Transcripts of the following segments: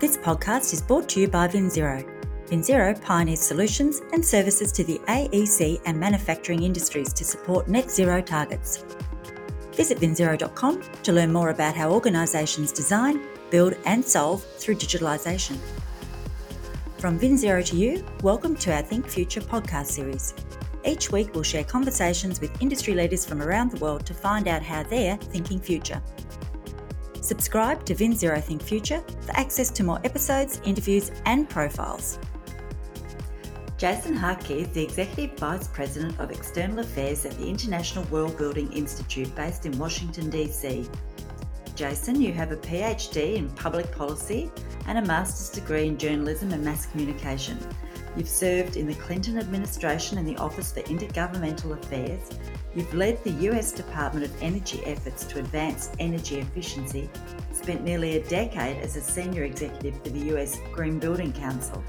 This podcast is brought to you by Vinzero. Vinzero pioneers solutions and services to the AEC and manufacturing industries to support net zero targets. Visit vinzero.com to learn more about how organisations design, build, and solve through digitalisation. From Vinzero to you, welcome to our Think Future podcast series. Each week, we'll share conversations with industry leaders from around the world to find out how they're thinking future. Subscribe to Vinzero Think Future for access to more episodes, interviews, and profiles. Jason Hartke is the Executive Vice President of External Affairs at the International WELL Building Institute based in Washington, D.C. Jason, you have a PhD in public policy and a master's degree in journalism and mass communication. You've served in the Clinton administration in the Office for Intergovernmental Affairs. You've led the US Department of Energy efforts to advance energy efficiency, spent nearly a decade as a senior executive for the US Green Building Council,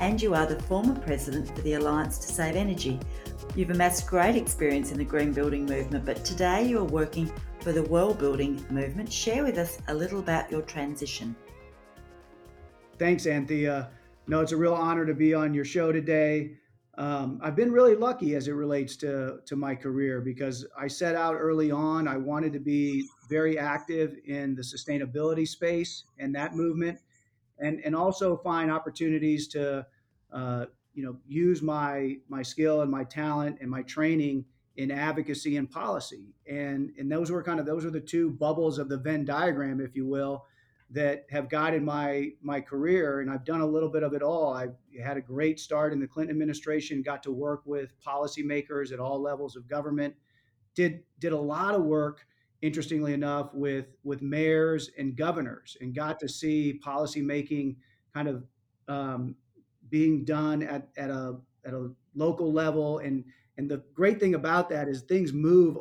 and you are the former president for the Alliance to Save Energy. You've amassed great experience in the green building movement, but today you are working for the well building movement. Share with us a little about your transition. Thanks, Anthea. No, it's a real honor to be on your show today. Um, I've been really lucky as it relates to to my career because I set out early on. I wanted to be very active in the sustainability space and that movement, and and also find opportunities to uh, you know use my my skill and my talent and my training in advocacy and policy. And and those were kind of those are the two bubbles of the Venn diagram, if you will, that have guided my my career and I've done a little bit of it all. I had a great start in the Clinton administration, got to work with policymakers at all levels of government. Did did a lot of work interestingly enough with with mayors and governors and got to see policy making kind of um, being done at, at a at a local level and and the great thing about that is things move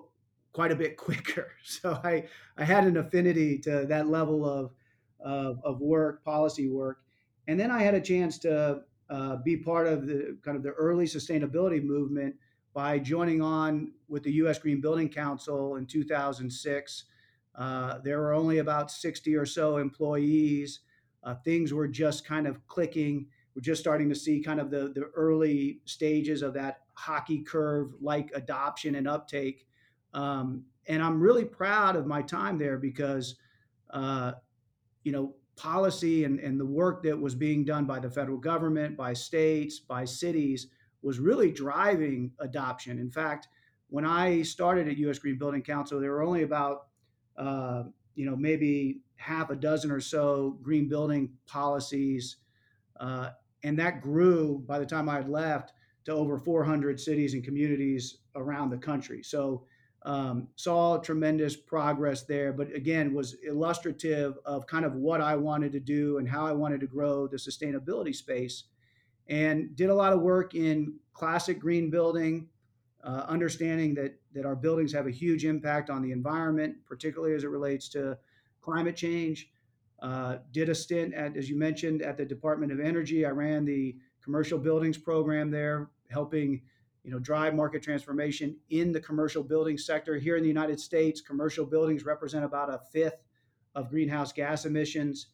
quite a bit quicker so i i had an affinity to that level of of, of work, policy work. And then I had a chance to uh, be part of the kind of the early sustainability movement by joining on with the U.S. Green Building Council in 2006. Uh, there were only about 60 or so employees. Uh, things were just kind of clicking. We're just starting to see kind of the, the early stages of that hockey curve like adoption and uptake. Um, and I'm really proud of my time there because uh, you know, policy and, and the work that was being done by the federal government, by states, by cities was really driving adoption. In fact, when I started at U.S. Green Building Council, there were only about, uh, you know, maybe half a dozen or so green building policies. Uh, and that grew by the time I had left to over 400 cities and communities around the country. So um, saw tremendous progress there, but again, was illustrative of kind of what I wanted to do and how I wanted to grow the sustainability space. And did a lot of work in classic green building, uh, understanding that, that our buildings have a huge impact on the environment, particularly as it relates to climate change. Uh, did a stint at, as you mentioned, at the Department of Energy. I ran the commercial buildings program there, helping you know, drive market transformation in the commercial building sector. Here in the United States, commercial buildings represent about a fifth of greenhouse gas emissions.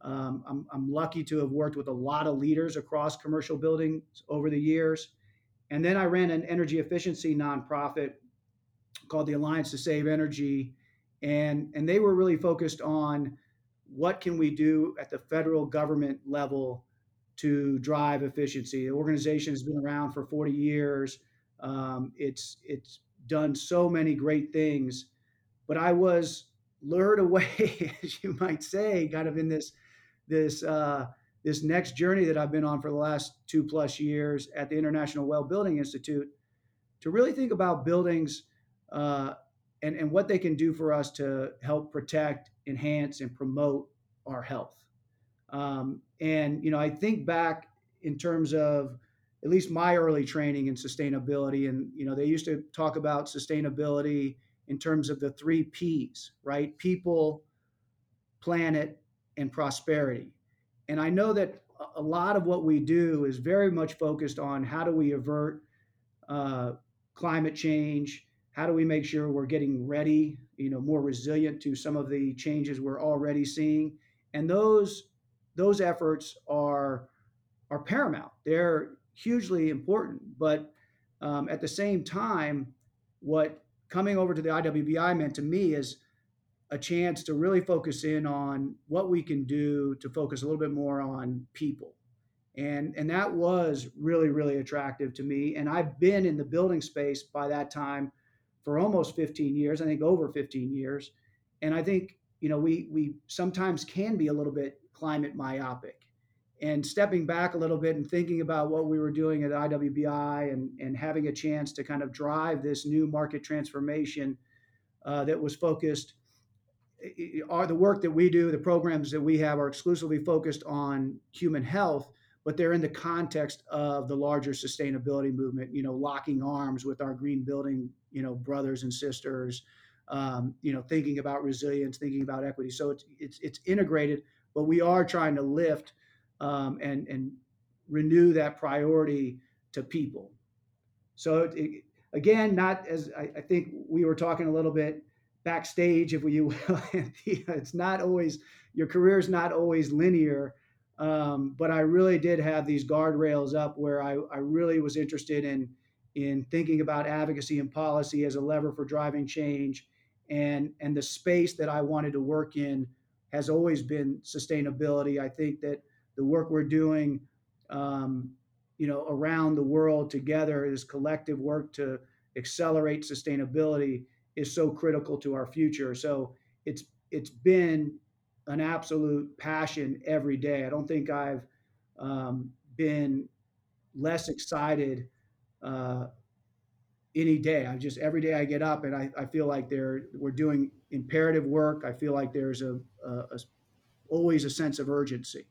Um, I'm, I'm lucky to have worked with a lot of leaders across commercial buildings over the years. And then I ran an energy efficiency nonprofit called the Alliance to Save Energy. And, and they were really focused on what can we do at the federal government level to drive efficiency. The organization has been around for 40 years. Um, it's it's done so many great things, but I was lured away, as you might say, kind of in this this uh, this next journey that I've been on for the last two plus years at the International Well Building Institute to really think about buildings uh, and and what they can do for us to help protect, enhance, and promote our health. Um, and you know, I think back in terms of at least my early training in sustainability, and you know, they used to talk about sustainability in terms of the three P's, right? People, planet, and prosperity. And I know that a lot of what we do is very much focused on how do we avert uh, climate change, how do we make sure we're getting ready, you know, more resilient to some of the changes we're already seeing, and those those efforts are are paramount. They're hugely important. But um, at the same time, what coming over to the IWBI meant to me is a chance to really focus in on what we can do to focus a little bit more on people. And, and that was really, really attractive to me. And I've been in the building space by that time for almost 15 years, I think over 15 years. And I think, you know, we, we sometimes can be a little bit climate myopic. And stepping back a little bit and thinking about what we were doing at IWBI and, and having a chance to kind of drive this new market transformation uh, that was focused are the work that we do the programs that we have are exclusively focused on human health but they're in the context of the larger sustainability movement you know locking arms with our green building you know brothers and sisters um, you know thinking about resilience thinking about equity. So it's it's, it's integrated but we are trying to lift um, and and renew that priority to people. So it, again, not as I, I, think we were talking a little bit backstage, if you will. it's not always your career is not always linear. Um, but I really did have these guardrails up where I, I really was interested in in thinking about advocacy and policy as a lever for driving change and and the space that I wanted to work in has always been sustainability. I think that the work we're doing, um, you know, around the world together, this collective work to accelerate sustainability is so critical to our future. So it's it's been an absolute passion every day. I don't think I've um, been less excited uh, any day. I just every day I get up and I, I feel like they're we're doing imperative work. I feel like there's a, a, a always a sense of urgency.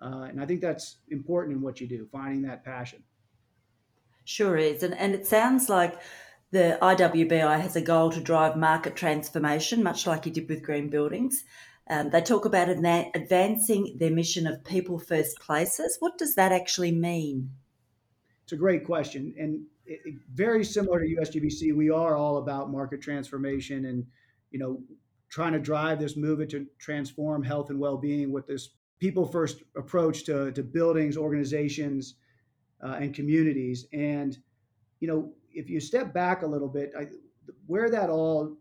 Uh, and I think that's important in what you do, finding that passion. Sure is. And, and it sounds like the IWBI has a goal to drive market transformation, much like you did with green buildings. Um, they talk about advancing their mission of people first places. What does that actually mean? It's a great question. And it, it, very similar to USGBC, we are all about market transformation and, you know, trying to drive this movement to transform health and well-being with this people first approach to, to buildings, organizations, uh, and communities. And, you know, if you step back a little bit, I, where that all,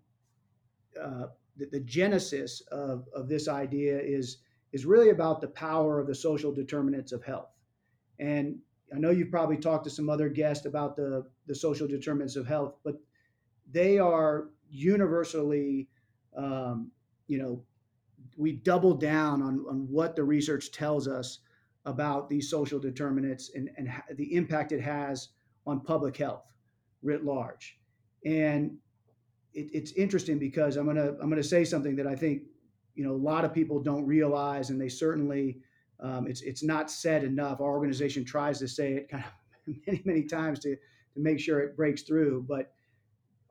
uh, the, the, genesis of, of this idea is, is really about the power of the social determinants of health. And I know you've probably talked to some other guests about the, the social determinants of health, but they are universally, um, you know, we double down on, on what the research tells us about these social determinants and, and the impact it has on public health writ large. And it, it's interesting because I'm gonna I'm gonna say something that I think you know a lot of people don't realize, and they certainly um, it's it's not said enough. Our organization tries to say it kind of many many times to to make sure it breaks through, but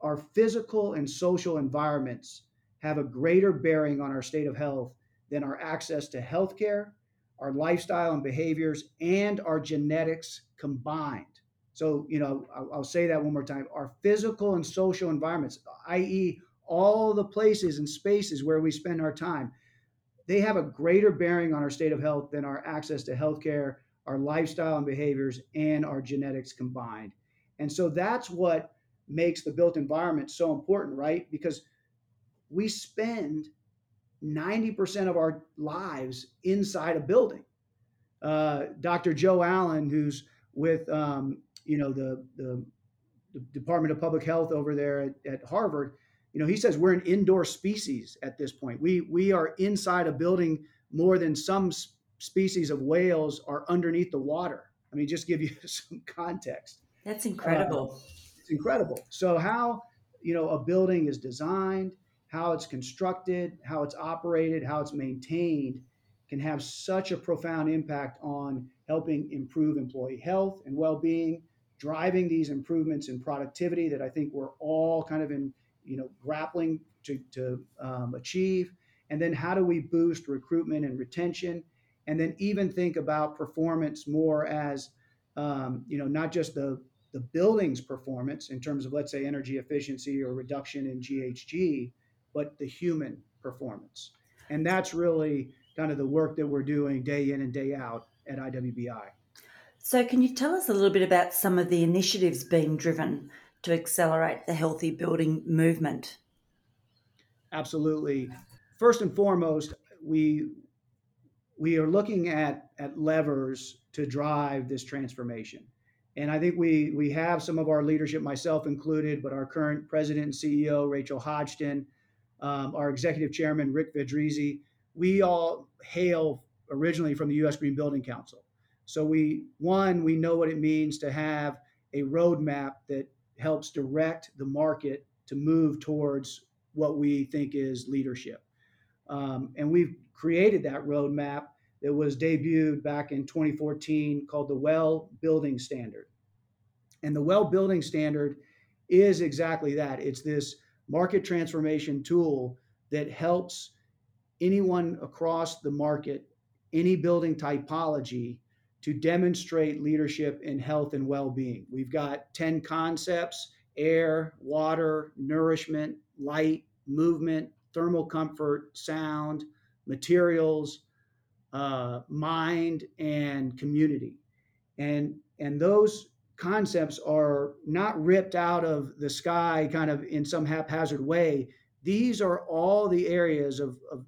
our physical and social environments have a greater bearing on our state of health than our access to healthcare, our lifestyle and behaviors, and our genetics combined. So, you know, I'll, say that one more time. Our physical and social environments, i.e., all the places and spaces where we spend our time, they have a greater bearing on our state of health than our access to healthcare, our lifestyle and behaviors, and our genetics combined. And so that's what makes the built environment so important, right? Because we spend 90% of our lives inside a building. Uh, Dr. Joe Allen, who's with um, you know the, the, the Department of Public Health over there at, at, Harvard, you know he says we're an indoor species at this point. We we are inside a building more than some species of whales are underneath the water. I mean, just give you some context. That's incredible. Uh, incredible. So how you know a building is designed how it's constructed, how it's operated, how it's maintained can have such a profound impact on helping improve employee health and well-being, driving these improvements in productivity that I think we're all kind of in, you know, grappling to, to um, achieve. And then how do we boost recruitment and retention? And then even think about performance more as, um, you know, not just the the building's performance in terms of let's say energy efficiency or reduction in GHG, but the human performance. And that's really kind of the work that we're doing day in and day out at IWBI. So, can you tell us a little bit about some of the initiatives being driven to accelerate the healthy building movement? Absolutely. First and foremost, we we are looking at at levers to drive this transformation. And I think we we have some of our leadership, myself included, but our current president and CEO Rachel Hodgdon, um, our executive chairman Rick Fedrizzi, we all hail originally from the U.S. Green Building Council. So we one we know what it means to have a roadmap that helps direct the market to move towards what we think is leadership. Um, and we've created that roadmap that was debuted back in 2014 called the Well Building Standard. And the Well Building Standard is exactly that it's this market transformation tool that helps anyone across the market, any building typology, to demonstrate leadership in health and well being. We've got 10 concepts air, water, nourishment, light, movement, thermal comfort, sound, materials, uh, mind, and community. And, and those concepts are not ripped out of the sky kind of in some haphazard way. These are all the areas of, of,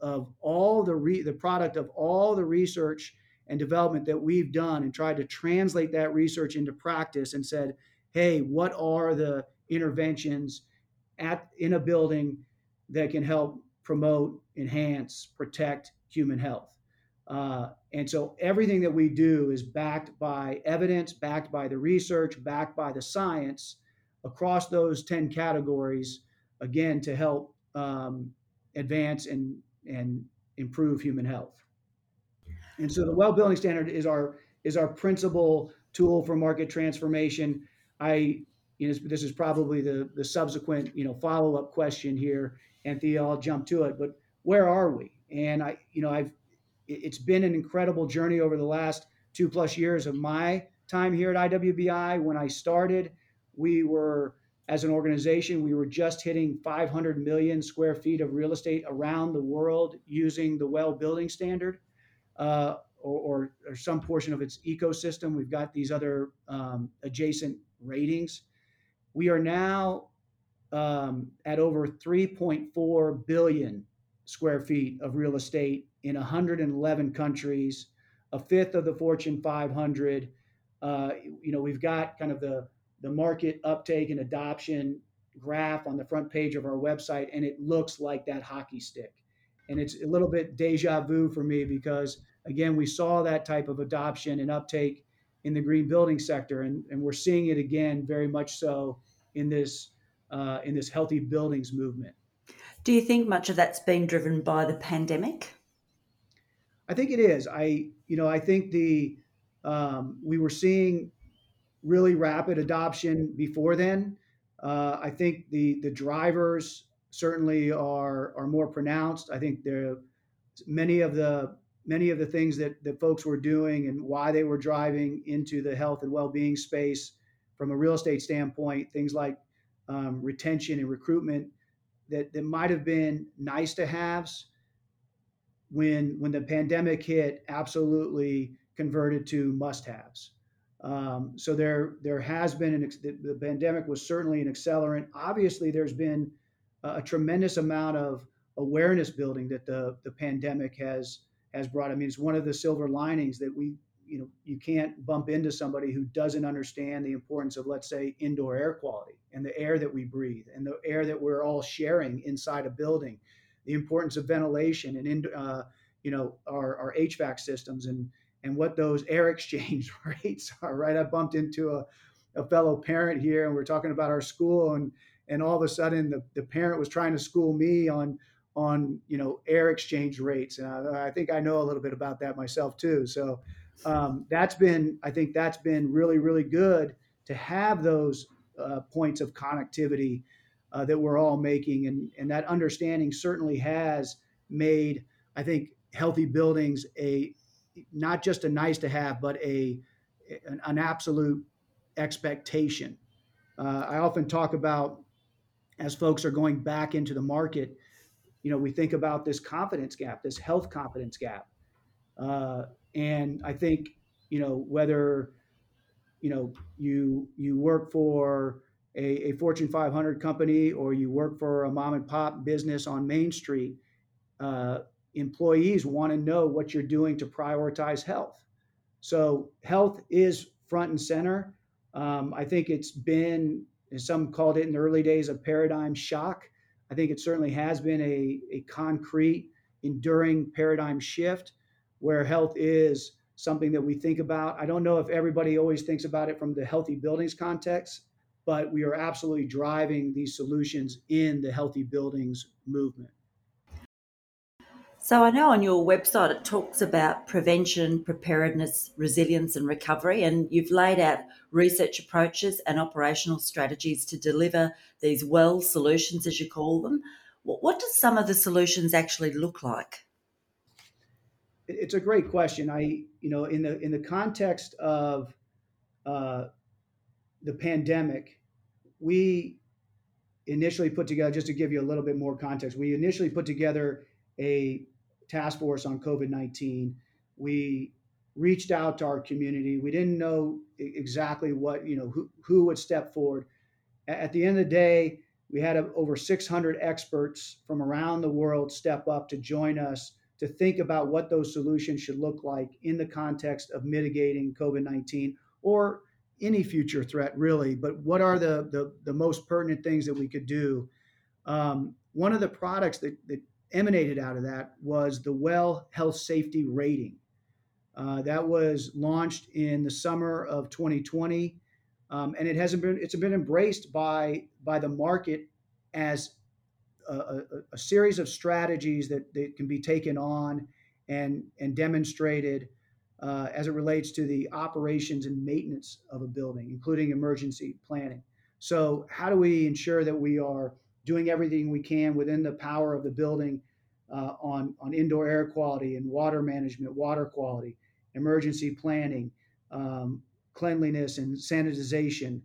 of all the, re, the product of all the research and development that we've done and tried to translate that research into practice and said, hey, what are the interventions at in a building that can help promote, enhance, protect human health? Uh, and so everything that we do is backed by evidence, backed by the research, backed by the science across those 10 categories, again, to help um, advance and, and improve human health. And so the well building standard is our is our principal tool for market transformation. I you know this is probably the the subsequent you know follow up question here, Anthea, I'll jump to it. But where are we? And I you know I've it's been an incredible journey over the last two plus years of my time here at IWBI. When I started, we were as an organization, we were just hitting 500 million square feet of real estate around the world using the well building standard uh, or, or, or, some portion of its ecosystem. We've got these other um, adjacent ratings. We are now um, at over 3.4 billion square feet of real estate in 111 countries, a fifth of the Fortune 500. Uh, you know, we've got kind of the the market uptake and adoption graph on the front page of our website, and it looks like that hockey stick. And it's a little bit deja vu for me because, again, we saw that type of adoption and uptake in the green building sector, and, and we're seeing it again very much so in this uh, in this healthy buildings movement. Do you think much of that's been driven by the pandemic? I think it is. I you know I think the um, we were seeing really rapid adoption before then. Uh, I think the the drivers certainly are are more pronounced. I think there many of the many of the things that that folks were doing and why they were driving into the health and well-being space from a real estate standpoint, things like um, retention and recruitment that that might have been nice to haves when when the pandemic hit, absolutely converted to must haves. Um, so there there has been an the, the pandemic was certainly an accelerant. Obviously, there's been a tremendous amount of awareness building that the the pandemic has has brought. I mean, it's one of the silver linings that we you know you can't bump into somebody who doesn't understand the importance of let's say indoor air quality and the air that we breathe and the air that we're all sharing inside a building the importance of ventilation and in, uh, you know our, our hvac systems and and what those air exchange rates are right? I bumped into a, a fellow parent here and we're talking about our school and and all of a sudden the, the parent was trying to school me on on you know air exchange rates and I, I think i know a little bit about that myself too. So um, that's been i think that's been really really good to have those uh, points of connectivity uh, that we're all making and and that understanding certainly has made i think healthy buildings a not just a nice to have but a an, an absolute expectation uh, i often talk about as folks are going back into the market, you know, we think about this confidence gap, this health confidence gap. Uh, and I think, you know, whether, you know, you you work for a, a Fortune 500 company or you work for a mom and pop business on Main Street, uh, employees want to know what you're doing to prioritize health. So health is front and center. Um, I think it's been, as some called it in the early days, a paradigm shock. I think it certainly has been a, a concrete, enduring paradigm shift where health is something that we think about. I don't know if everybody always thinks about it from the healthy buildings context, but we are absolutely driving these solutions in the healthy buildings movement. So I know on your website it talks about prevention, preparedness, resilience, and recovery, and you've laid out research approaches and operational strategies to deliver these well solutions, as you call them. What do some of the solutions actually look like? It's a great question. I, you know, in the in the context of uh, the pandemic, we initially put together, just to give you a little bit more context, we initially put together a task force on COVID 19. We reached out to our community. We didn't know exactly what, you know, who, who would step forward. At the end of the day, we had over 600 experts from around the world step up to join us to think about what those solutions should look like in the context of mitigating COVID 19 or any future threat, really. But what are the, the, the most pertinent things that we could do? Um, one of the products that, that emanated out of that was the Well Health Safety Rating. Uh, that was launched in the summer of 2020, um, and it hasn't been it's been embraced by by the market as a, a, series of strategies that, that can be taken on and and demonstrated uh, as it relates to the operations and maintenance of a building, including emergency planning. So, how do we ensure that we are doing everything we can within the power of the building uh, on, on indoor air quality and water management, water quality, emergency planning, um, cleanliness and sanitization.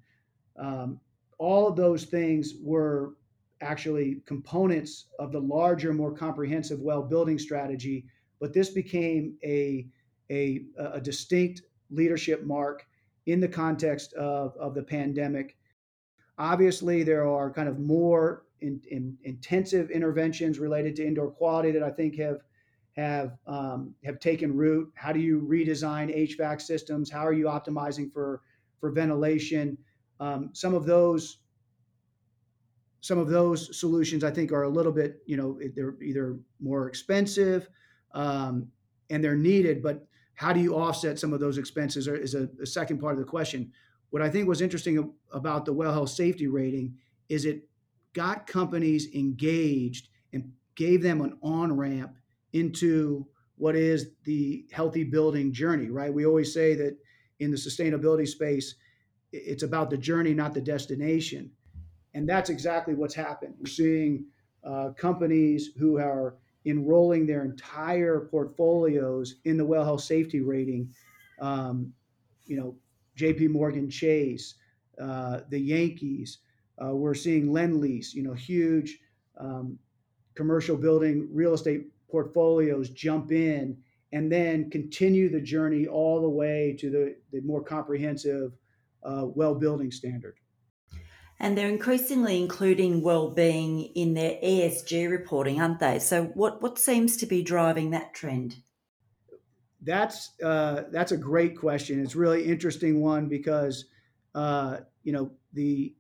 Um, all of those things were actually components of the larger, more comprehensive well building strategy. But this became a, a, a distinct leadership mark in the context of, of the pandemic. Obviously, there are kind of more in, in intensive interventions related to indoor quality that I think have have um, have taken root. How do you redesign HVAC systems? How are you optimizing for for ventilation? Um, some of those some of those solutions I think are a little bit you know they're either more expensive um, and they're needed, but how do you offset some of those expenses is a, a second part of the question. What I think was interesting about the well health safety rating is it got companies engaged and gave them an on ramp into what is the healthy building journey, right? We always say that in the sustainability space, it's about the journey, not the destination. And that's exactly what's happened. We're seeing uh, companies who are enrolling their entire portfolios in the well health safety rating. Um, you know, JP Morgan Chase, uh, the Yankees, uh, we're seeing Lendlease, you know, huge um, commercial building real estate portfolios jump in and then continue the journey all the way to the, the more comprehensive uh, well building standard. And they're increasingly including well-being in their ESG reporting, aren't they? So, what what seems to be driving that trend? That's uh, that's a great question. It's really interesting one because uh, you know the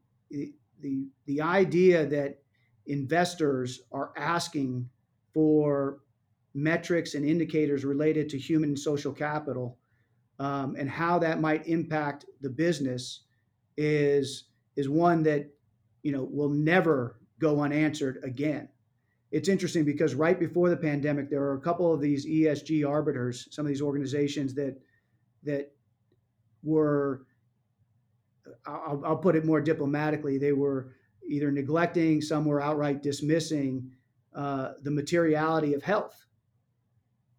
the the idea that investors are asking for metrics and indicators related to human social capital um, and how that might impact the business is is one that you know will never go unanswered again. It's interesting because right before the pandemic, there were a couple of these ESG arbiters, some of these organizations that that were I'll, I'll put it more diplomatically, they were either neglecting, some were outright dismissing uh, the materiality of health.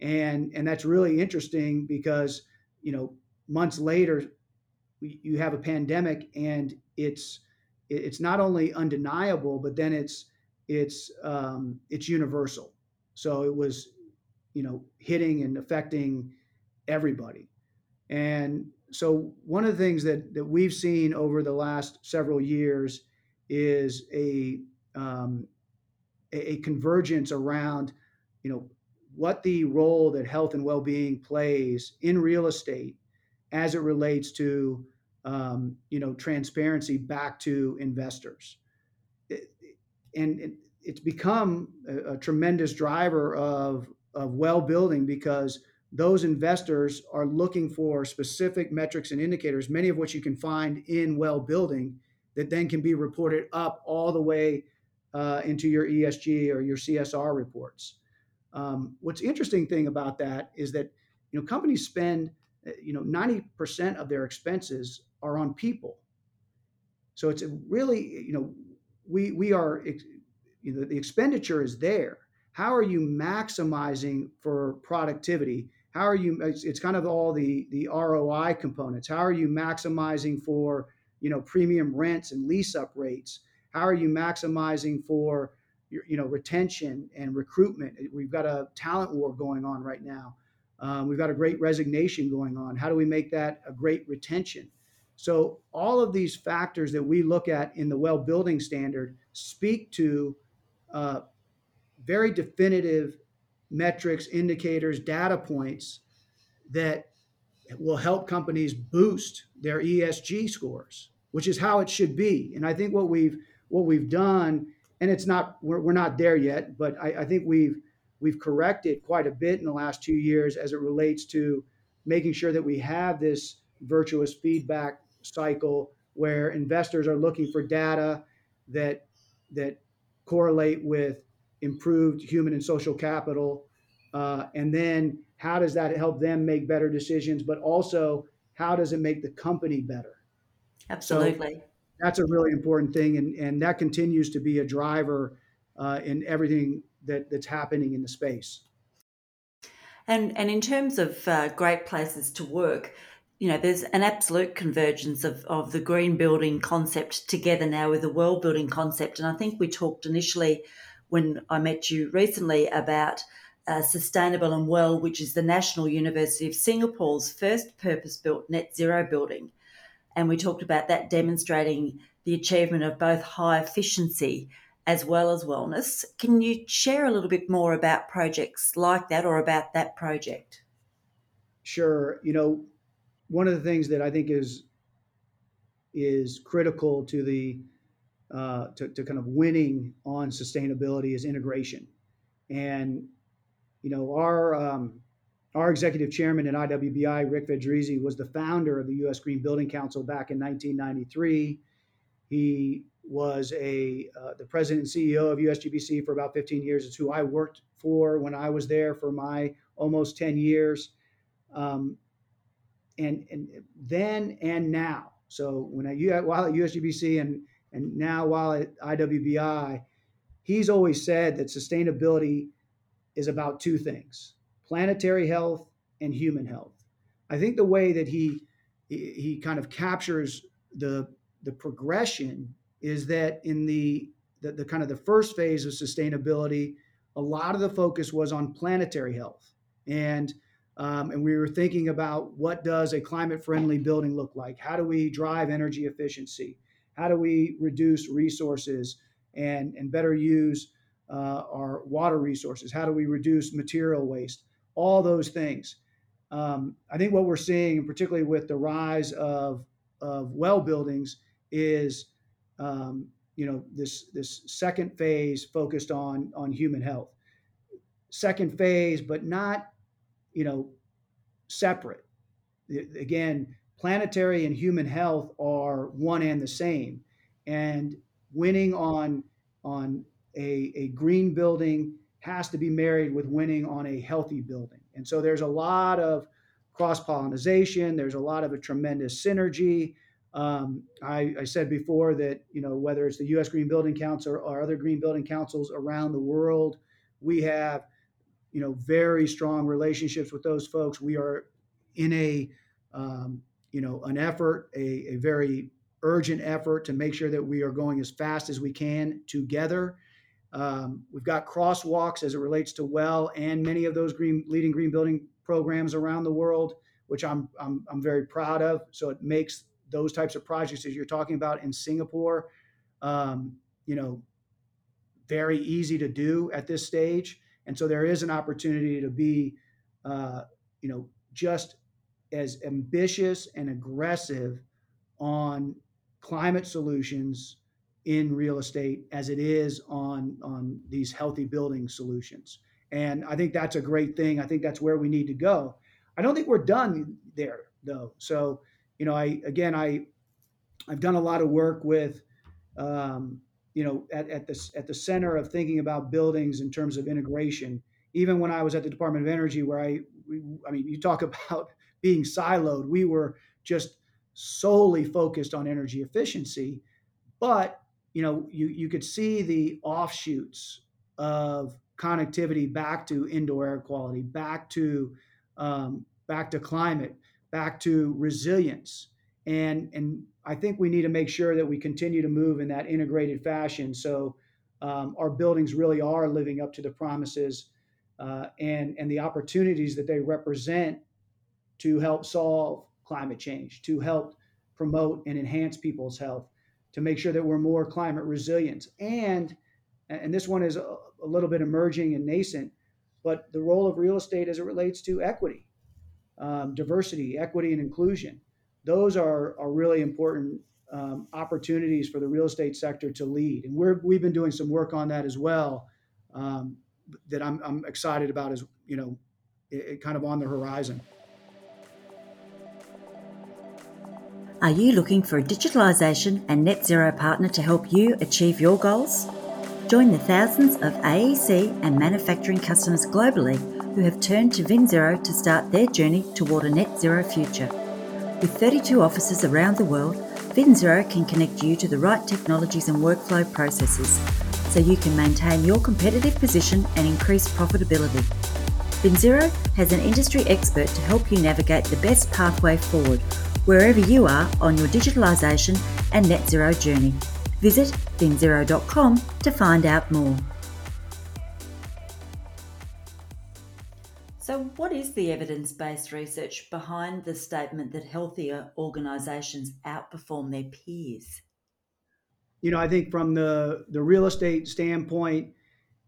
And, and that's really interesting because, you know, months later, you have a pandemic and it's, it's not only undeniable, but then it's, it's um, it's universal. So it was, you know, hitting and affecting everybody. And so one of the things that that we've seen over the last several years is a um, a, a convergence around, you know, what the role that health and well-being plays in real estate as it relates to um, you know transparency back to investors. It, and it, it's become a, a, tremendous driver of of well building because those investors are looking for specific metrics and indicators many of which you can find in well building that then can be reported up all the way uh, into your esg or your csr reports. Um, what's interesting thing about that is that you know companies spend Eh, you know 90% of their expenses are on people. So it's really you know we we are you know the expenditure is there. How are you maximizing for productivity? How are you it's, it's kind of all the the roi components. How are you maximizing for you know premium rents and lease up rates? How are you maximizing for you know retention and recruitment? We've got a talent war going on right now um, we've got a great resignation going on. How do we make that a great retention? So all of these factors that we look at in the well building standard speak to uh, very definitive metrics indicators data points that will help companies boost their esg scores which is how it should be. And i think what we've what we've done and it's not we're, we're not there yet but I, I think we've we've corrected quite a bit in the last two years as it relates to making sure that we have this virtuous feedback cycle where investors are looking for data that that correlate with improved human and social capital uh, and then how does that help them make better decisions but also how does it make the company better? Absolutely. so that's a really important thing, and and that continues to be a driver uh, in everything that that's happening in the space. And and in terms of uh, great places to work, you know, there's an absolute convergence of, of the green building concept together now with the well building concept. And I think we talked initially when I met you recently about uh, Sustainable and Well, which is the National University of Singapore's first purpose built net zero building. And we talked about that demonstrating the achievement of both high efficiency as well as wellness. Can you share a little bit more about projects like that or about that project? Sure. You know, one of the things that I think is is critical to the uh, to, to kind of winning on sustainability is integration, and you know our um, our executive chairman at IWBI, Rick Fedrizzi, was the founder of the U.S. Green Building Council back in 1993. He was a uh, the president and CEO of USGBC for about 15 years. It's who I worked for when I was there for my almost 10 years, um, and and then and now. So when I while at USGBC and and now while at IWBI, he's always said that sustainability is about two things planetary health and human health. I think the way that he he kind of captures the the progression is that in the, the, the kind of the first phase of sustainability, a lot of the focus was on planetary health, and um, and we were thinking about what does a climate friendly building look like? How do we drive energy efficiency? How do we reduce resources and and better use uh, our water resources? How do we reduce material waste? all those things. Um, I think what we're seeing, particularly with the rise of, of well buildings, is um, you know this this second phase focused on on human health. Second phase, but not you know separate. Again, planetary and human health are one and the same, and winning on on a, a green building has to be married with winning on a healthy building. And so there's a lot of cross pollination. There's a lot of a tremendous synergy. Um, I, I, said before that you know whether it's the U.S. Green Building Council or other green building councils around the world, we have you know very strong relationships with those folks. We are in a um, you know an effort, a, a very urgent effort to make sure that we are going as fast as we can together Um, we've got crosswalks as it relates to well and many of those green leading green building programs around the world, which I'm, I'm, I'm very proud of. So it makes those types of projects as you're talking about in Singapore, um, you know, very easy to do at this stage. And so there is an opportunity to be, uh, you know, just as ambitious and aggressive on climate solutions in real estate as it is on on these healthy building solutions. And I think that's a great thing. I think that's where we need to go. I don't think we're done there though. So, you know, I again I I've done a lot of work with um, you know at, at the at the center of thinking about buildings in terms of integration. Even when I was at the Department of Energy, where I we, I mean, you talk about being siloed, we were just solely focused on energy efficiency, but you know, you, you could see the offshoots of connectivity back to indoor air quality, back to um, back to climate, back to resilience, and and I think we need to make sure that we continue to move in that integrated fashion. So um, our buildings really are living up to the promises uh, and and the opportunities that they represent to help solve climate change, to help promote and enhance people's health to make sure that we're more climate resilient. And and this one is a, a little bit emerging and nascent, but the role of real estate as it relates to equity, um, diversity, equity, and inclusion. Those are, are really important um, opportunities for the real estate sector to lead. And we're, we've been doing some work on that as well um, that I'm, I'm excited about as, you know, it, it kind of on the horizon. Are you looking for a digitalization and net zero partner to help you achieve your goals? Join the thousands of AEC and manufacturing customers globally who have turned to VinZero to start their journey toward a net zero future. With 32 offices around the world, VinZero can connect you to the right technologies and workflow processes so you can maintain your competitive position and increase profitability. VinZero has an industry expert to help you navigate the best pathway forward wherever you are on your digitalisation and net zero journey. Visit vinzero.com to find out more. So, what is the evidence based research behind the statement that healthier organisations outperform their peers? You know, I think from the, the real estate standpoint,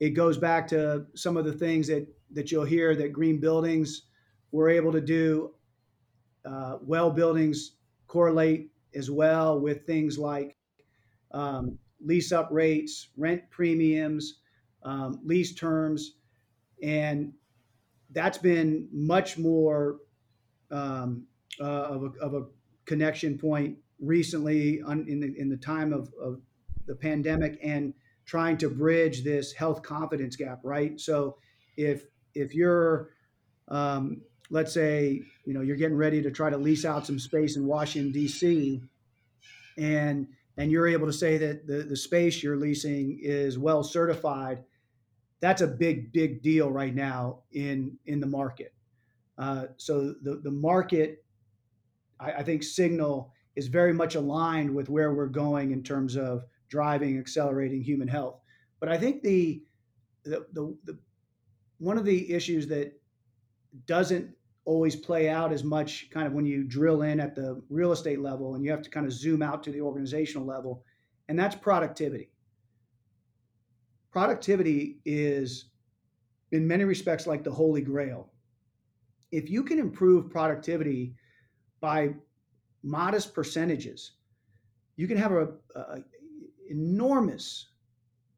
it goes back to some of the things that, that you'll hear that green buildings were able to do uh, well buildings correlate as well with things like um, lease up rates, rent premiums, um, lease terms, and that's been much more um, uh, of, a, of, a, connection point recently on, in, the, in the time of, of the pandemic and trying to bridge this health confidence gap, right? So if if you're um, let's say you know you're getting ready to try to lease out some space in Washington D.C. and and you're able to say that the, the space you're leasing is well certified, that's a big big deal right now in in the market. Uh, so the the market, I, I think, signal is very much aligned with where we're going in terms of driving accelerating human health. But I think the the, the, the one of the issues that doesn't always play out as much kind of when you drill in at the real estate level and you have to kind of zoom out to the organizational level and that's productivity productivity is in many respects like the holy grail. If you can improve productivity by modest percentages you can have a, a enormous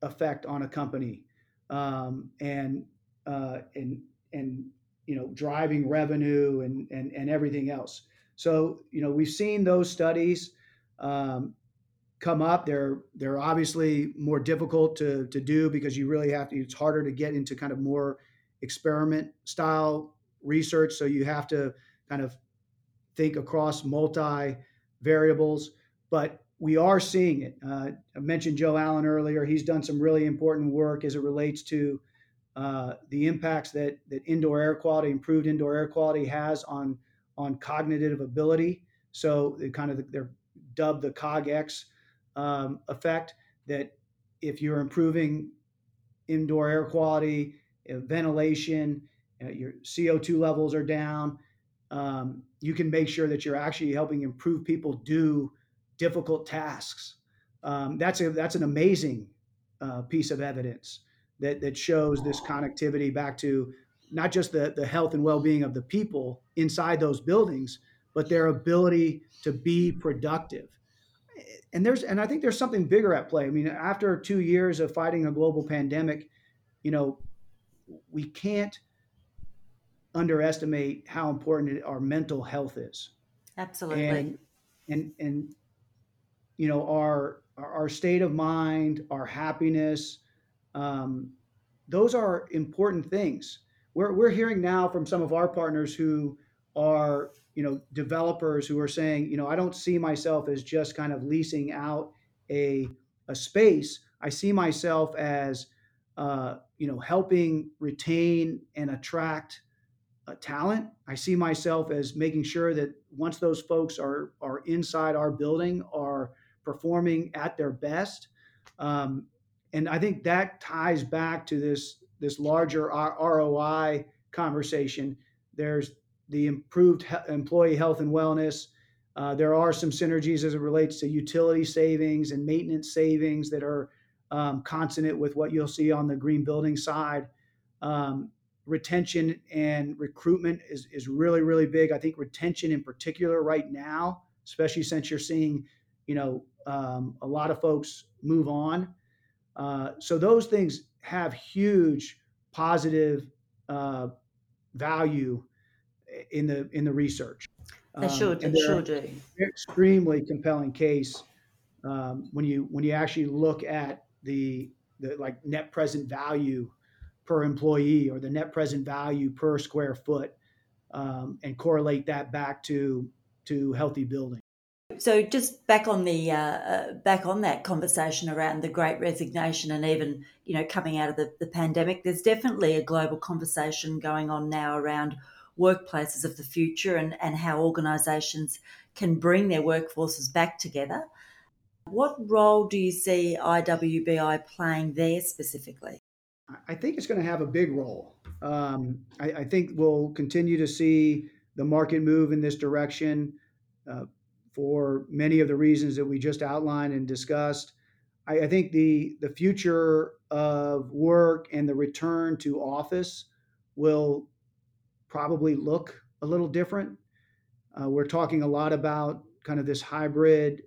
effect on a company um, and uh, and and you know driving revenue and and, and everything else. So you know we've seen those studies um, come up they're they're obviously more difficult to to do because you really have to it's harder to get into kind of more experiment style research. So you have to kind of think across multi variables but we are seeing it. Uh, i mentioned joe allen earlier. He's done some really important work as it relates to uh, the impacts that that indoor air quality, improved indoor air quality, has on on cognitive ability. So they kind of they're dubbed the COGfx um, effect. That if you're improving indoor air quality, uh, ventilation, uh, your CO2 levels are down. Um, you can make sure that you're actually helping improve people do difficult tasks. Um, that's a that's an amazing uh, piece of evidence that that shows this connectivity back to not just the the health and well-being of the people inside those buildings, but their ability to be productive. And there's and I think there's something bigger at play. I mean, after two years of fighting a global pandemic, you know, we can't underestimate how important our mental health is. Absolutely. And and and you know our our state of mind, our happiness, um, those are important things. We're we're hearing now from some of our partners who are you know developers who are saying you know I don't see myself as just kind of leasing out a a space. I see myself as uh, you know helping retain and attract uh, talent. I see myself as making sure that once those folks are are inside our building are performing at their best. Um, and I think that ties back to this this larger ROI conversation. There's the improved he- employee health and wellness. Uh, there are some synergies as it relates to utility savings and maintenance savings that are um, consonant with what you'll see on the green building side. Um, retention and recruitment is, is really, really big. I think retention in particular right now, especially since you're seeing, you know, um, a lot of folks move on. Uh, so those things have huge positive uh, value in the in the research. They um, sure, they sure do. Extremely compelling case um, when you when you actually look at the the like net present value per employee or the net present value per square foot um, and correlate that back to to healthy building so just back on the uh, uh, back on that conversation around the great resignation and even you know coming out of the, the pandemic there's definitely a global conversation going on now around workplaces of the future and, and how organizations can bring their workforces back together what role do you see IWBI playing there specifically? I think it's going to have a big role. Um, I, I, think we'll continue to see the market move in this direction uh, for many of the reasons that we just outlined and discussed. I, I, think the the future of work and the return to office will probably look a little different. Uh, we're talking a lot about kind of this hybrid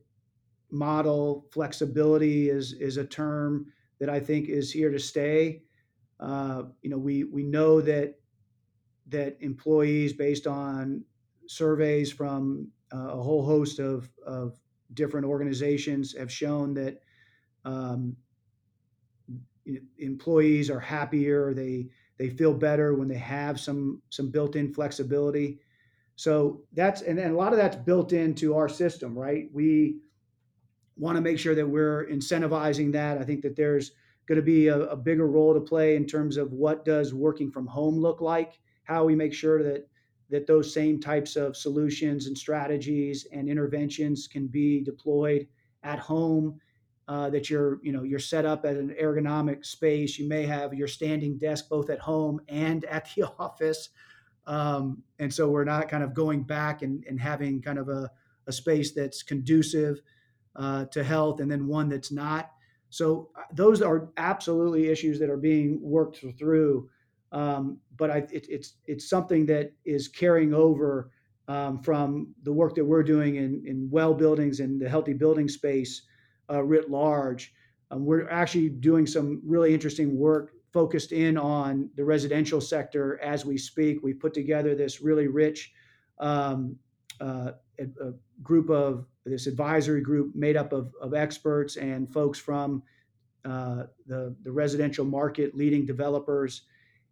model. Flexibility is is a term that I think is here to stay. Uh, you know, we we know that that employees, based on surveys from uh, a whole host of of different organizations, have shown that um, employees are happier. They they feel better when they have some some built-in flexibility. So that's and, and a lot of that's built into our system, right? We want to make sure that we're incentivizing that. I think that there's going to be a, a, bigger role to play in terms of what does working from home look like, how we make sure that that those same types of solutions and strategies and interventions can be deployed at home. Uh, that you're you know you're set up at an ergonomic space. You may have your standing desk both at home and at the office. Um, and so we're not kind of going back and, and having kind of a, a space that's conducive uh, to health and then one that's not. So uh, those are absolutely issues that are being worked through. Um, but I, it, it's it's something that is carrying over um, from the work that we're doing in, in well buildings and the healthy building space uh, writ large. Um, we're actually doing some really interesting work focused in on the residential sector as we speak. We put together this really rich um, uh, a, a group of this advisory group made up of, of experts and folks from uh, the, the residential market, leading developers.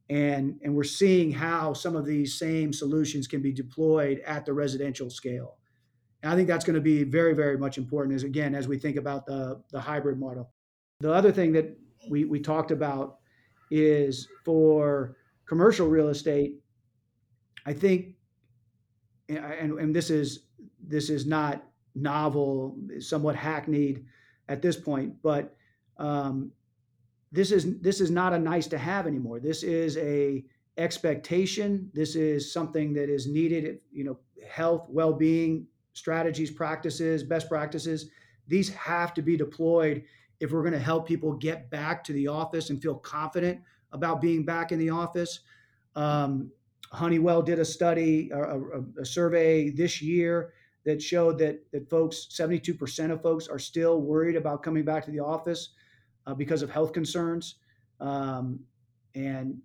And, and we're seeing how some of these same solutions can be deployed at the residential scale. And I think that's going to be very, very much important as again, as we think about the, the hybrid model. The other thing that we, we talked about is for commercial real estate, I think, and, and this is this is not novel, somewhat hackneyed at this point, but um, this is this is not a nice to have anymore. This is a expectation. This is something that is needed. You know, health, well-being strategies, practices, best practices. These have to be deployed if we're going to help people get back to the office and feel confident about being back in the office. Um, Honeywell did a study, a, a, a, survey this year that showed that that folks, 72% of folks, are still worried about coming back to the office uh, because of health concerns um, and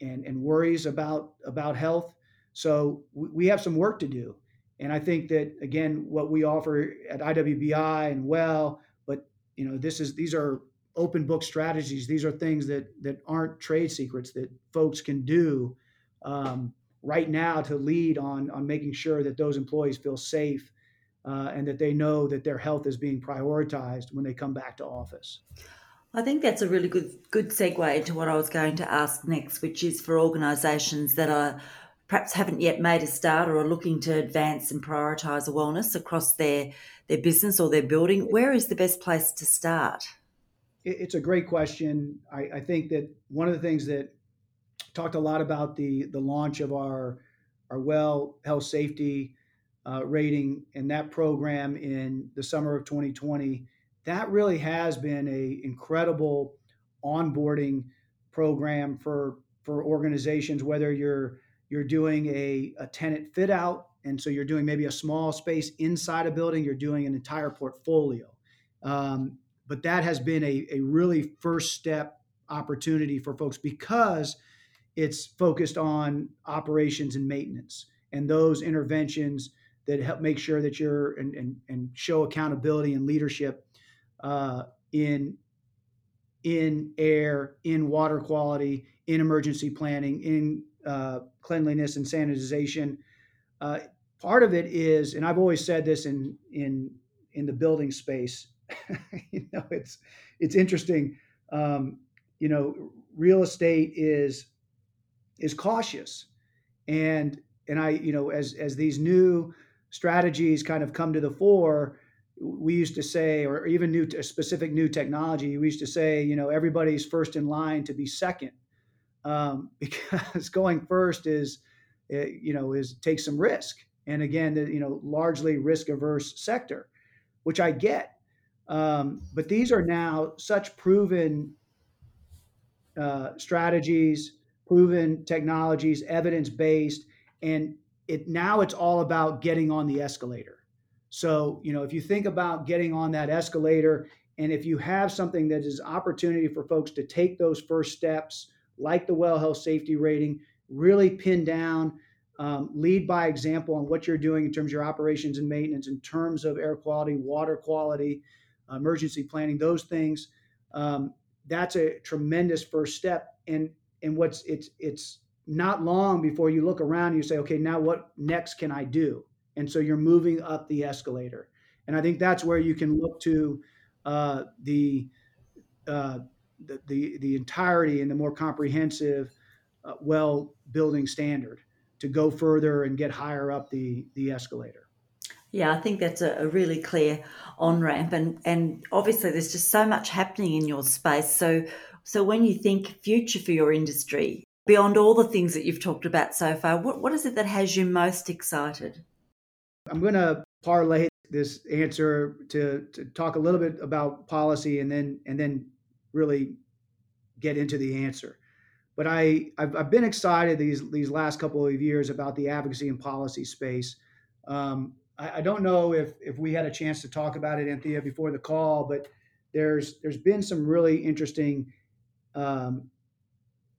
and and worries about about health. So we have some work to do, and I think that again, what we offer at IWBI and well, but you know, this is these are open book strategies. These are things that that aren't trade secrets that folks can do um, right now to lead on on making sure that those employees feel safe uh, and that they know that their health is being prioritized when they come back to office. I think that's a really good good segue into what I was going to ask next, which is for organisations that are perhaps haven't yet made a start or are looking to advance and prioritise wellness across their their business or their building. Where is the best place to start? It's a great question. I, I think that one of the things that talked a lot about the the launch of our our well health safety uh, rating and that program in the summer of 2020 that really has been a incredible onboarding program for for organizations whether you're you're doing a, a tenant fit out and so you're doing maybe a small space inside a building you're doing an entire portfolio. Um, but that has been a, a really first step opportunity for folks because it's focused on operations and maintenance and those interventions that help make sure that you're and, and, and show accountability and leadership uh, in in air, in water quality, in emergency planning, in uh, cleanliness and sanitization. Uh, part of it is, and I've always said this in in in the building space. you know, it's it's interesting. Um, you know, real estate is is cautious, and and I, you know, as as these new strategies kind of come to the fore, we used to say, or even new specific new technology, we used to say, you know, everybody's first in line to be second, um, because going first is, eh, you know, is take some risk, and again, you know, largely risk averse sector, which I get, um, but these are now such proven uh, strategies, proven technologies, evidence based, and it now it's all about getting on the escalator. So, you know, if you think about getting on that escalator, and if you have something that is opportunity for folks to take those first steps, like the well health safety rating, really pin down, um, lead by example on what you're doing in terms of your operations and maintenance, in terms of air quality, water quality, emergency planning, those things. Um, that's a tremendous first step. And and what's it's it's not long before you look around and you say, okay, now what next can I do? and so you're moving up the escalator and i think that's where you can look to uh, the, uh, the, the the entirety and the more comprehensive uh, well building standard to go further and get higher up the the escalator. Yeah i think that's a, a really clear on ramp and and obviously there's just so much happening in your space. So so when you think future for your industry beyond all the things that you've talked about so far what, what is it that has you most excited? I'm going to parlay this answer to, to talk a little bit about policy and then and then really get into the answer. But I I've, I've been excited these these last couple of years about the advocacy and policy space. Um, I, I, don't know if if we had a chance to talk about it, Anthea, before the call, but there's there's been some really interesting um,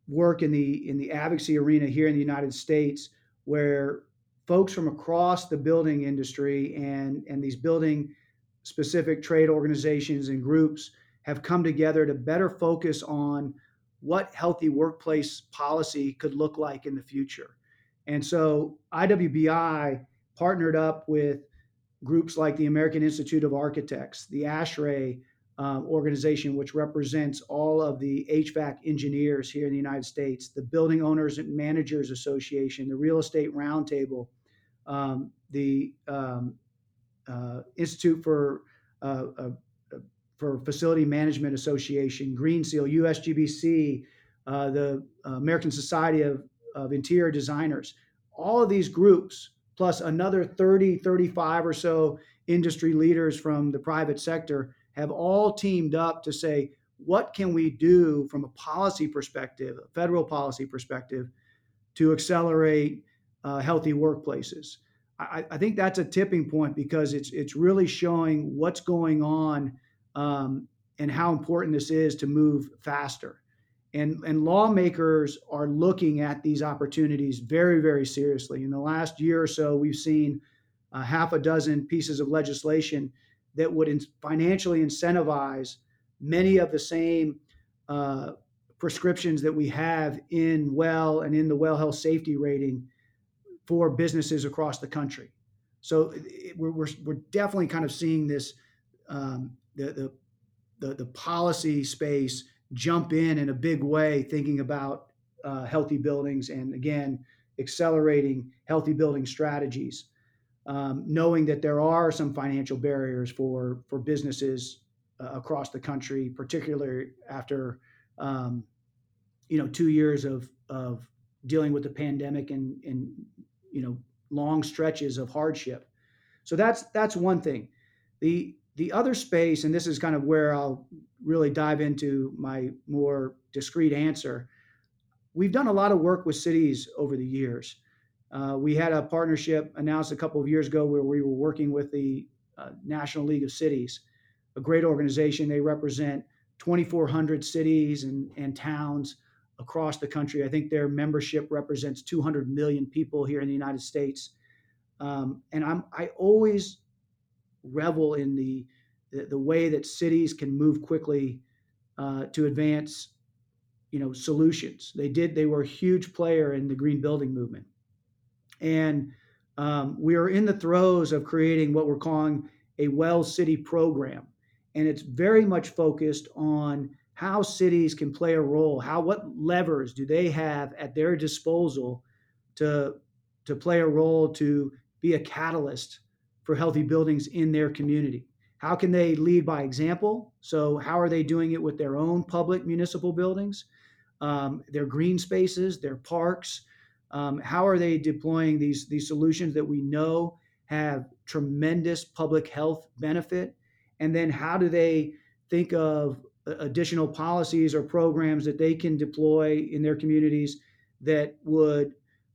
work in the in the advocacy arena here in the United States where folks from across the building industry and, and these building specific trade organizations and groups have come together to better focus on what healthy workplace policy could look like in the future. And so IWBI partnered up with groups like the American Institute of Architects, the ASHRAE um, organization, which represents all of the HVAC engineers here in the United States, the Building Owners and Managers Association, the Real Estate Roundtable, um, the um, uh, Institute for uh, uh, for Facility Management Association, Green Seal, USGBC, uh, the American Society of, of Interior Designers. All of these groups, plus another 30, 35 or so industry leaders from the private sector, have all teamed up to say, what can we do from a policy perspective, a federal policy perspective, to accelerate uh, healthy workplaces? I, I, think that's a tipping point because it's it's really showing what's going on um, and how important this is to move faster. And, and lawmakers are looking at these opportunities very, very seriously. In the last year or so, we've seen a half a dozen pieces of legislation that would in, financially incentivize many of the same uh, prescriptions that we have in well and in the well health safety rating for businesses across the country. So it, we're, we're, we're definitely kind of seeing this um, the, the the the policy space jump in in a big way, thinking about uh, healthy buildings and again accelerating healthy building strategies, um, knowing that there are some financial barriers for for businesses uh, across the country, particularly after um, you know two years of of dealing with the pandemic and and you know long stretches of hardship. So that's that's one thing. The the other space, and this is kind of where I'll really dive into my more discrete answer. We've done a lot of work with cities over the years. Uh, we had a partnership announced a couple of years ago where we were working with the uh, National League of Cities, a great organization. They represent 2,400 cities and, and towns across the country. I think their membership represents 200 million people here in the United States. Um, and I'm, I always revel in the, the, the way that cities can move quickly uh, to advance you know solutions. They did they were a huge player in the green building movement. And um, we are in the throes of creating what we're calling a well city program. And it's very much focused on how cities can play a role how what levers do they have at their disposal to to play a role to be a catalyst for healthy buildings in their community. How can they lead by example? So, how are they doing it with their own public municipal buildings, um, their green spaces, their parks? Um, how are they deploying these, these solutions that we know have tremendous public health benefit? And then, how do they think of additional policies or programs that they can deploy in their communities that would,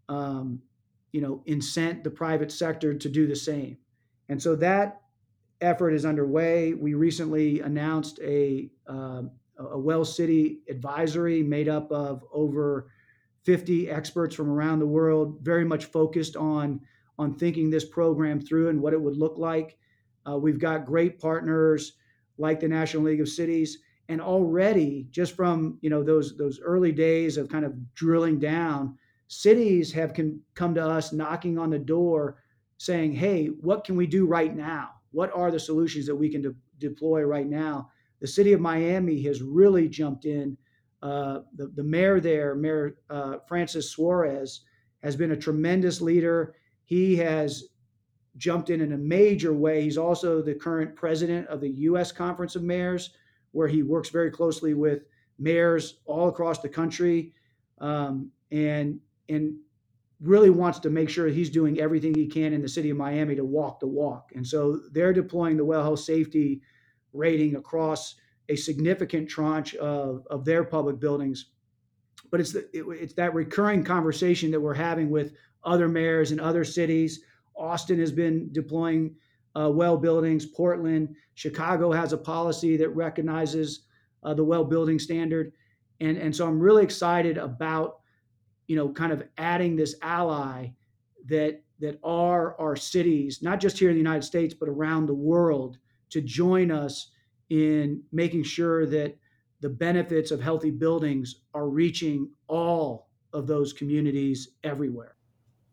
um, you know, incent the private sector to do the same? And so that effort is underway. We recently announced a, uh, a Well City advisory made up of over 50 experts from around the world, very much focused on, on thinking this program through and what it would look like. Uh, we've got great partners like the National League of Cities. And already, just from you know those those early days of kind of drilling down, cities have can come to us knocking on the door saying, hey, what can we do right now? What are the solutions that we can de- deploy right now? The city of Miami has really jumped in. Uh, the, the mayor there, Mayor uh, Francis Suarez, has been a tremendous leader. He has jumped in in a major way. He's also the current president of the U.S. Conference of Mayors, where he works very closely with mayors all across the country. Um, and and really wants to make sure he's doing everything he can in the city of Miami to walk the walk. And so they're deploying the well health safety rating across a significant tranche of, of their public buildings. But it's the, it, it's that recurring conversation that we're having with other mayors and other cities. Austin has been deploying uh, well buildings. Portland, Chicago has a policy that recognizes uh, the well building standard, and and so I'm really excited about you know, kind of adding this ally that that are our cities, not just here in the United States, but around the world, to join us in making sure that the benefits of healthy buildings are reaching all of those communities everywhere.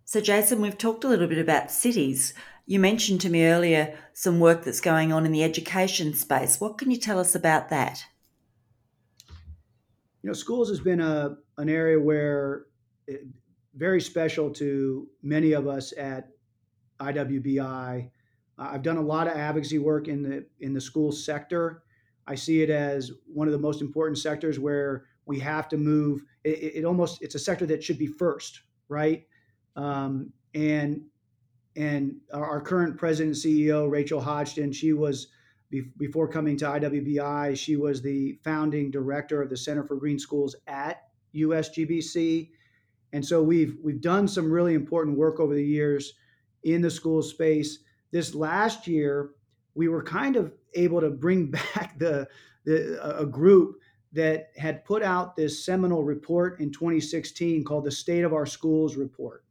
So, Jason, we've talked a little bit about cities. You mentioned to me earlier some work that's going on in the education space. What can you tell us about that? You know, schools has been a an area where very special to many of us at IWBI. I've done a lot of advocacy work in the in the school sector. I see it as one of the most important sectors where we have to move. It, it almost it's a sector that should be first, right? Um, and and our, current president and CEO Rachel Hodgdon, she was before coming to IWBI, she was the founding director of the Center for Green Schools at USGBC. And so we've we've done some really important work over the years in the school space. This last year, we were kind of able to bring back the, the a group that had put out this seminal report in 2016 called the State of Our Schools Report.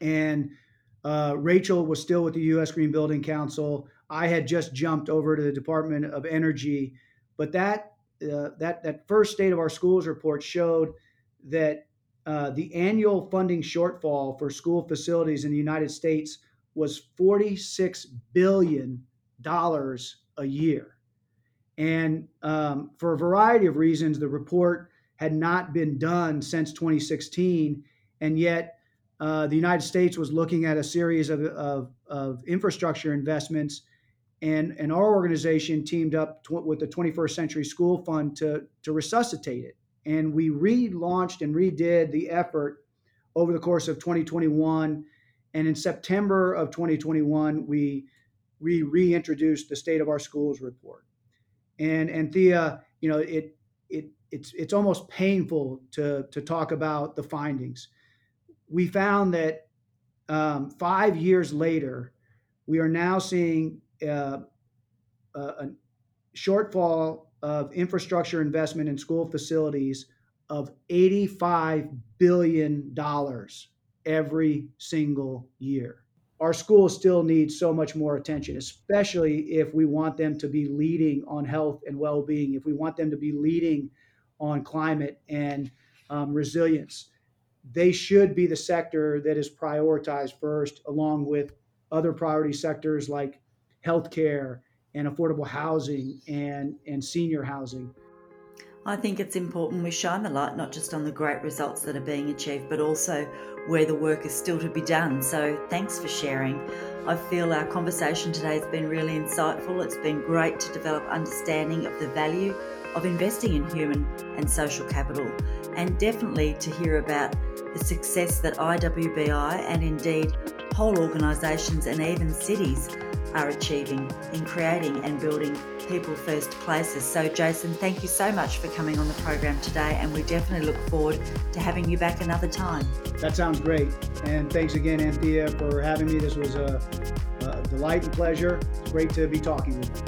And uh, Rachel was still with the U.S. Green Building Council. I had just jumped over to the Department of Energy, but that uh, that that first State of Our Schools report showed that uh, the annual funding shortfall for school facilities in the United States was 46 billion dollars a year, and um, for a variety of reasons, the report had not been done since 2016, and yet uh, the United States was looking at a series of, of, of infrastructure investments and, and our organization teamed up tw- with the 21st Century School Fund to, to resuscitate it and we relaunched and redid the effort over the course of 2021. And in September of 2021, we we reintroduced the state of our schools report. And and Thea, you know, it it it's it's almost painful to to talk about the findings. We found that um, five years later, we are now seeing uh, a shortfall of infrastructure investment in school facilities of $85 billion every single year. Our schools still need so much more attention, especially if we want them to be leading on health and well being, if we want them to be leading on climate and um, resilience. They should be the sector that is prioritized first, along with other priority sectors like healthcare and affordable housing and, and senior housing. I think it's important we shine the light not just on the great results that are being achieved, but also where the work is still to be done. So, thanks for sharing. I feel our conversation today has been really insightful. It's been great to develop understanding of the value of investing in human and social capital, and definitely to hear about the success that IWBI and indeed whole organisations and even cities are achieving in creating and building people first places. So, Jason, thank you so much for coming on the program today, and we definitely look forward to having you back another time. That sounds great. And thanks again, Anthea, for having me. This was a, a delight and pleasure. It's great to be talking with you.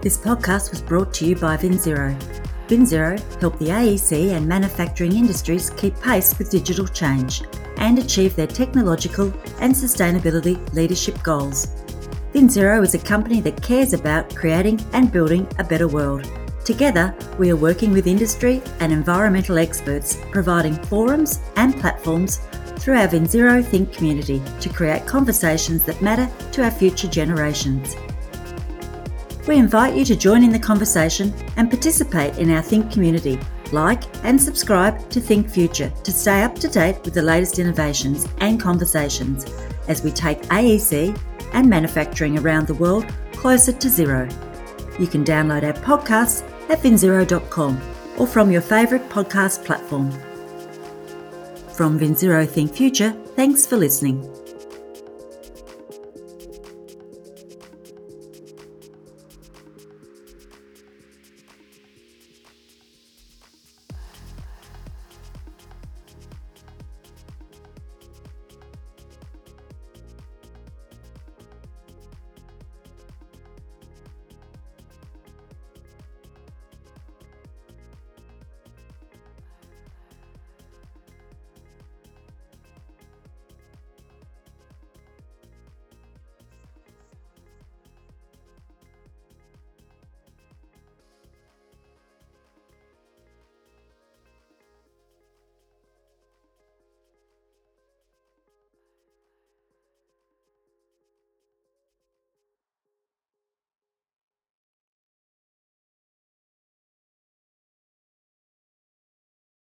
This podcast was brought to you by VinZero. VinZero help the AEC and manufacturing industries keep pace with digital change and achieve their technological and sustainability leadership goals. VinZero is a company that cares about creating and building a better world. Together, we are working with industry and environmental experts, providing forums and platforms through our VinZero Think community to create conversations that matter to our future generations. We invite you to join in the conversation and participate in our Think community like and subscribe to Think Future to stay up to date with the latest innovations and conversations as we take AEC and manufacturing around the world closer to zero. You can download our podcasts at vinzero.com or from your favourite podcast platform. From VinZero Think Future, thanks for listening.